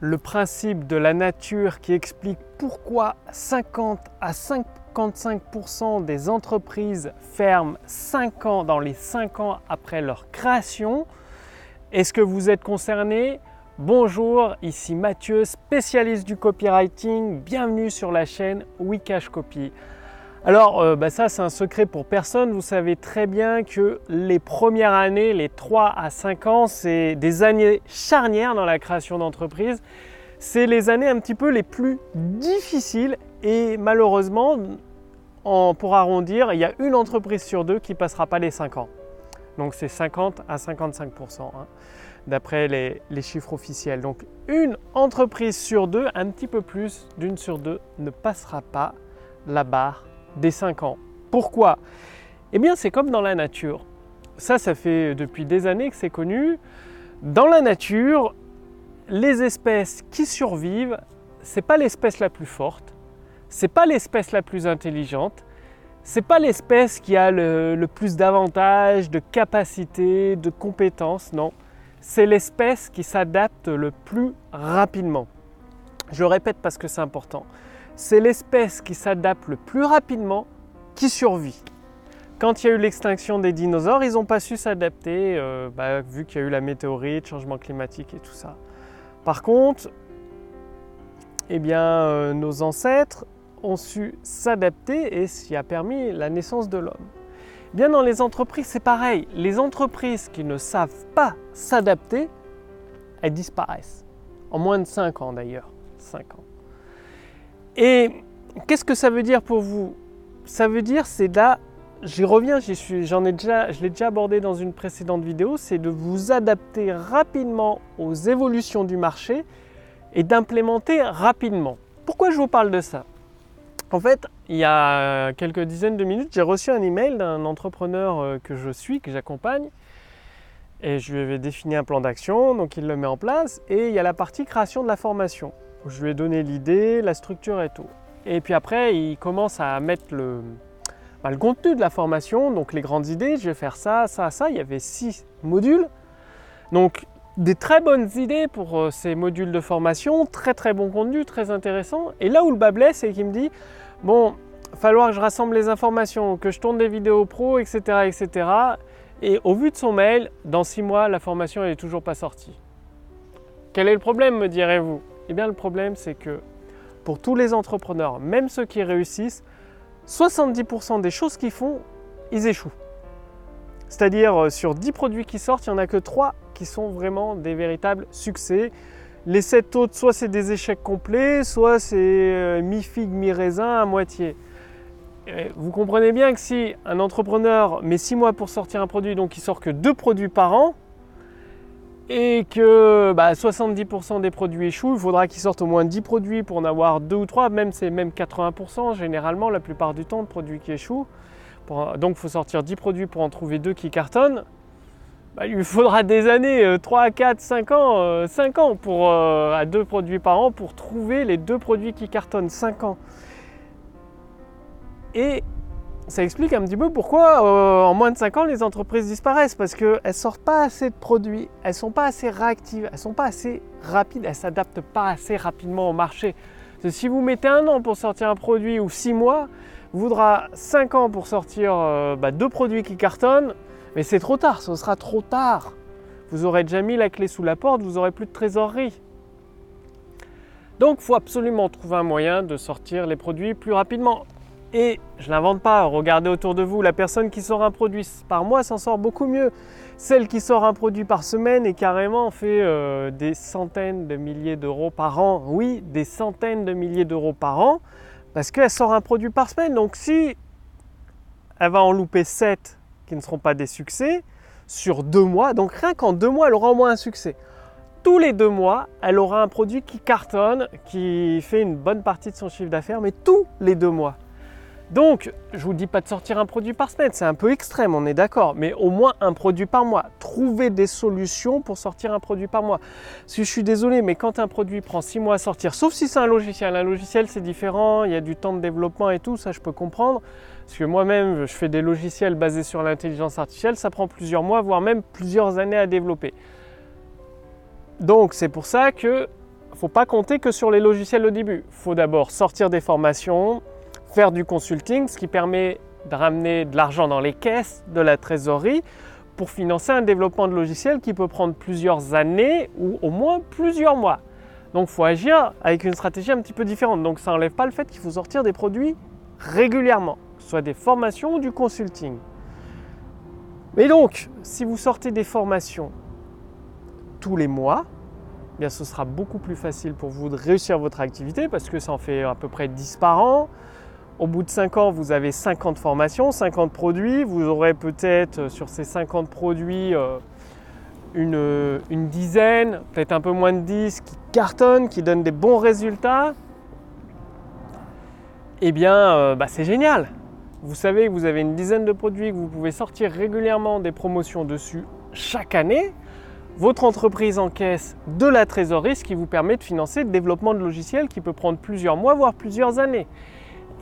le principe de la nature qui explique pourquoi 50 à 55% des entreprises ferment 5 ans dans les 5 ans après leur création. Est-ce que vous êtes concerné? Bonjour, ici Mathieu, spécialiste du copywriting. Bienvenue sur la chaîne Wikash Copy. Alors, euh, bah ça, c'est un secret pour personne. Vous savez très bien que les premières années, les 3 à 5 ans, c'est des années charnières dans la création d'entreprise. C'est les années un petit peu les plus difficiles et malheureusement, pour arrondir, il y a une entreprise sur deux qui ne passera pas les 5 ans. Donc c'est 50 à 55% hein, d'après les, les, chiffres officiels. Donc une entreprise sur deux, un petit peu plus d'une sur deux, ne passera pas la barre des 5 ans. Pourquoi? Eh bien, c'est comme dans la nature. Ça, ça fait depuis des années que c'est connu. Dans la nature, les espèces qui survivent, c'est pas l'espèce la plus forte, c'est pas l'espèce la plus intelligente, c'est pas l'espèce qui a le, plus d'avantages, de capacités, de compétences, non. C'est l'espèce qui s'adapte le plus rapidement. Je répète parce que c'est important c'est l'espèce qui s'adapte le plus rapidement qui survit. Quand il y a eu l'extinction des dinosaures, ils n'ont pas su s'adapter, euh, bah, vu qu'il y a eu la météorite, changement climatique et tout ça. Par contre, eh bien, euh, nos ancêtres ont su s'adapter et qui a permis la naissance de l'homme. Eh bien dans les entreprises, c'est pareil. Les entreprises qui ne savent pas s'adapter, elles disparaissent. En moins de 5 ans d'ailleurs. 5 ans. Et qu'est-ce que ça veut dire pour vous? Ça veut dire, c'est là, j'y reviens, j'en ai déjà, je l'ai déjà abordé dans une précédente vidéo, c'est de vous adapter rapidement aux évolutions du marché et d'implémenter rapidement. Pourquoi je vous parle de ça? En fait, il y a quelques dizaines de minutes, j'ai reçu un email d'un entrepreneur euh, que je suis, que j'accompagne, et je lui avais défini un plan d'action, donc il le met en place, et il y a la partie création de la formation. Je lui ai donné l'idée, la structure et tout. Et puis après, il commence à mettre le, bah, le contenu de la formation, donc les grandes idées. Je vais faire ça, ça, ça. Il y avait six modules. Donc des très bonnes idées pour euh, ces modules de formation, très très bon contenu, très intéressant. Et là où le bas blesse, c'est qu'il me dit bon, falloir que je rassemble les informations, que je tourne des vidéos pro, etc., etc. Et au vu de son mail, dans six mois, la formation n'est toujours pas sortie. Quel est le problème, me direz-vous? Eh bien, le problème, c'est que pour tous les entrepreneurs, même ceux qui réussissent, 70% des choses qu'ils font, ils échouent. C'est-à-dire, euh, sur 10 produits qui sortent, il n'y en a que 3 qui sont vraiment des véritables succès. Les 7 autres, soit c'est des échecs complets, soit c'est euh, mi-figue, mi-raisin, à moitié. vous comprenez bien que si un entrepreneur met 6 mois pour sortir un produit, donc il sort que 2 produits par an, et que 70% bah, des produits échouent, il faudra qu'ils sortent au moins 10 produits pour en avoir 2 ou 3, même c'est même 80% généralement la plupart du temps de produits qui échouent. donc il faut sortir 10 produits pour en trouver 2 qui cartonnent. Bah, il lui faudra des années, 3, 4, 5 ans, 5 euh, ans euh, à 2 produits par an pour trouver les 2 produits qui cartonnent, 5 ans. Et ça explique un petit peu pourquoi euh, en moins de 5 ans les entreprises disparaissent parce qu'elles ne sortent pas assez de produits, elles ne sont pas assez réactives, elles ne sont pas assez rapides, elles ne s'adaptent pas assez rapidement au marché. si vous mettez un an pour sortir un produit ou 6 mois, vous voudra 5 ans pour sortir euh, bah, deux produits qui cartonnent, mais c'est trop tard, ce sera trop tard. Vous aurez déjà mis la clé sous la porte, vous n'aurez plus de trésorerie. Donc il faut absolument trouver un moyen de sortir les produits plus rapidement. Et je n'invente pas, regardez autour de vous, la personne qui sort un produit par mois s'en sort beaucoup mieux. Celle qui sort un produit par semaine et carrément fait euh, des centaines de milliers d'euros par an. Oui, des centaines de milliers d'euros par an, parce qu'elle sort un produit par semaine. Donc si elle va en louper 7 qui ne seront pas des succès, sur deux mois, donc rien qu'en deux mois, elle aura au moins un succès. Tous les deux mois, elle aura un produit qui cartonne, qui fait une bonne partie de son chiffre d'affaires, mais tous les deux mois. Donc, je vous dis pas de sortir un produit par semaine, c'est un peu extrême, on est d'accord, mais au moins un produit par mois. Trouvez des solutions pour sortir un produit par mois. Si je suis désolé, mais quand un produit prend six mois à sortir, sauf si c'est un logiciel, un logiciel c'est différent, il y a du temps de développement et tout, ça je peux comprendre. Parce que moi-même, je fais des logiciels basés sur l'intelligence artificielle, ça prend plusieurs mois, voire même plusieurs années à développer. Donc, c'est pour ça que faut pas compter que sur les logiciels au début. Faut d'abord sortir des formations, faire du consulting, ce qui permet de ramener de l'argent dans les caisses de la trésorerie pour financer un développement de logiciel qui peut prendre plusieurs années ou au moins plusieurs mois. Donc il faut agir avec une stratégie un petit peu différente. Donc ça n'enlève pas le fait qu'il faut sortir des produits régulièrement, soit des formations ou du consulting. Mais donc, si vous sortez des formations tous les mois, eh bien ce sera beaucoup plus facile pour vous de réussir votre activité parce que ça en fait à peu près 10 par an. Au bout de 5 ans, vous avez 50 formations, 50 produits. Vous aurez peut-être euh, sur ces 50 produits euh, une, une dizaine, peut-être un peu moins de 10 qui cartonnent, qui donnent des bons résultats. Eh bien, euh, bah, c'est génial. Vous savez que vous avez une dizaine de produits que vous pouvez sortir régulièrement des promotions dessus chaque année. Votre entreprise encaisse de la trésorerie, ce qui vous permet de financer le développement de logiciels qui peut prendre plusieurs mois, voire plusieurs années.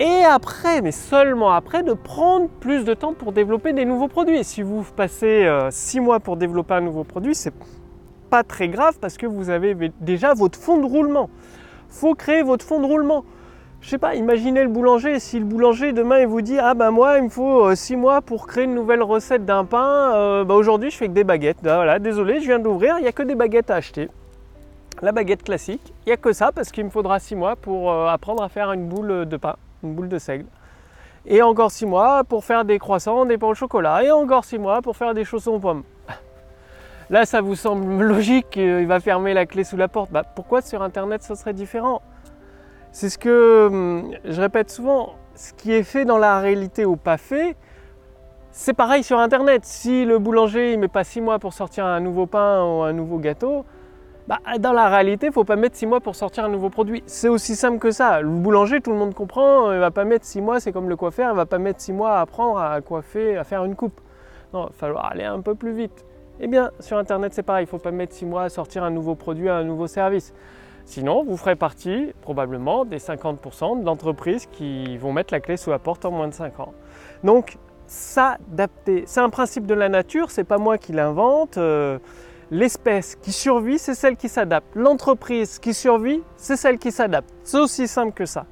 Et après, mais seulement après, de prendre plus de temps pour développer des nouveaux produits. Si vous passez 6 euh, mois pour développer un nouveau produit, c'est pas très grave parce que vous avez déjà votre fond de roulement. Faut créer votre fond de roulement. Je sais pas, imaginez le boulanger, si le boulanger demain il vous dit ah bah moi il me faut 6 euh, mois pour créer une nouvelle recette d'un pain, bah aujourd'hui je fais que des baguettes. Ah, voilà, désolé, je viens d'ouvrir, il n'y a que des baguettes à acheter. La baguette classique, il n'y a que ça parce qu'il me faudra 6 mois pour apprendre à faire une boule de pain une boule de seigle. Et encore six mois pour faire des croissants, des pains au chocolat. Et encore six mois pour faire des chaussons aux pommes. Là, ça vous semble logique qu'il va fermer la clé sous la porte. Bah, pourquoi sur Internet ce serait différent? C'est ce que hum, je répète souvent. Ce qui est fait dans la réalité ou pas fait, c'est pareil sur Internet. Si le boulanger il met pas six mois pour sortir un nouveau pain ou un nouveau gâteau, bah, dans la réalité, il ne faut pas mettre 6 mois pour sortir un nouveau produit. C'est aussi simple que ça. Le boulanger, tout le monde comprend, il ne va pas mettre 6 mois, c'est comme le coiffeur, il ne va pas mettre 6 mois à apprendre à coiffer, à faire une coupe. Non, il va falloir aller un peu plus vite. Eh bien, sur Internet, c'est pareil, il ne faut pas mettre 6 mois à sortir un nouveau produit, un nouveau service. Sinon, vous ferez partie probablement des 50% d'entreprises qui vont mettre la clé sous la porte en moins de 5 ans. Donc, s'adapter, c'est un principe de la nature, c'est pas moi qui l'invente. Euh, L'espèce qui survit, c'est celle qui s'adapte. L'entreprise qui survit, c'est celle qui s'adapte. C'est aussi simple que ça.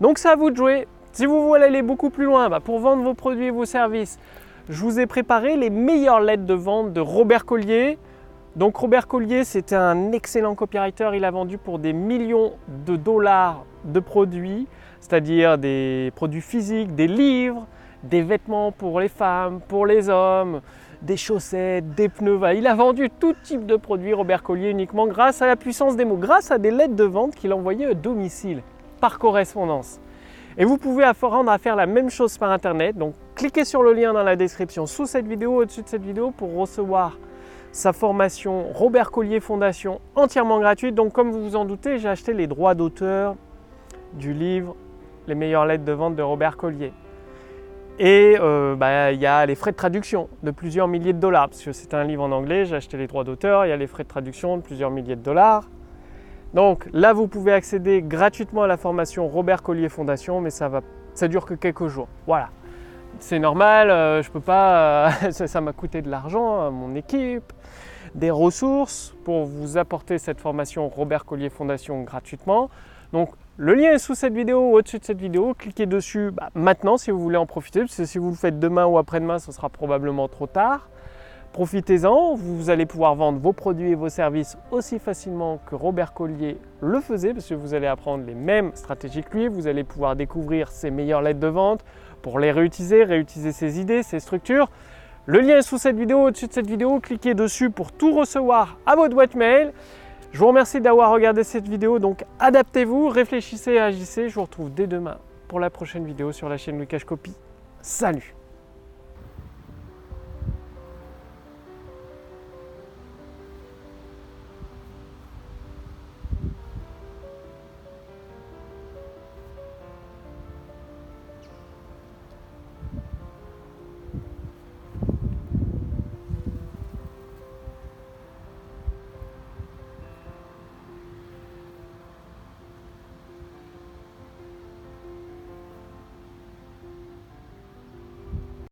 Donc c'est à vous de jouer. Si vous voulez aller beaucoup plus loin, bah, pour vendre vos produits et vos services, je vous ai préparé les meilleures lettres de vente de Robert Collier. Donc Robert Collier, c'était un excellent copywriter. Il a vendu pour des millions de dollars de produits, c'est-à-dire des produits physiques, des livres, des vêtements pour les femmes, pour les hommes, des chaussettes, des pneus. Il a vendu tout type de produits Robert Collier uniquement grâce à la puissance des mots, grâce à des lettres de vente qu'il envoyait à domicile par correspondance. Et vous pouvez apprendre à faire la même chose par internet. Donc cliquez sur le lien dans la description sous cette vidéo, au-dessus de cette vidéo pour recevoir sa formation Robert Collier Fondation entièrement gratuite. Donc comme vous vous en doutez, j'ai acheté les droits d'auteur du livre Les meilleures lettres de vente de Robert Collier. Et euh, bah, il y a les frais de traduction de plusieurs milliers de dollars, parce que c'est un livre en anglais, j'ai acheté les droits d'auteur, il y a les frais de traduction de plusieurs milliers de dollars. Donc là, vous pouvez accéder gratuitement à la formation Robert Collier Fondation, mais ça va, ça dure que quelques jours. Voilà, c'est normal, euh, je peux pas, euh, ça m'a coûté de l'argent, mon équipe, des ressources pour vous apporter cette formation Robert Collier Fondation gratuitement. Donc le lien est sous cette vidéo ou au-dessus de cette vidéo. Cliquez dessus bah, maintenant si vous voulez en profiter, parce que si vous le faites demain ou après-demain, ce sera probablement trop tard. Profitez-en, vous allez pouvoir vendre vos produits et vos services aussi facilement que Robert Collier le faisait, parce que vous allez apprendre les mêmes stratégies que lui, vous allez pouvoir découvrir ses meilleures lettres de vente pour les réutiliser, réutiliser ses idées, ses structures. Le lien est sous cette vidéo, au-dessus de cette vidéo, cliquez dessus pour tout recevoir à votre boîte mail. Je vous remercie d'avoir regardé cette vidéo, donc adaptez-vous, réfléchissez et agissez. Je vous retrouve dès demain pour la prochaine vidéo sur la chaîne Wikash Copy. Salut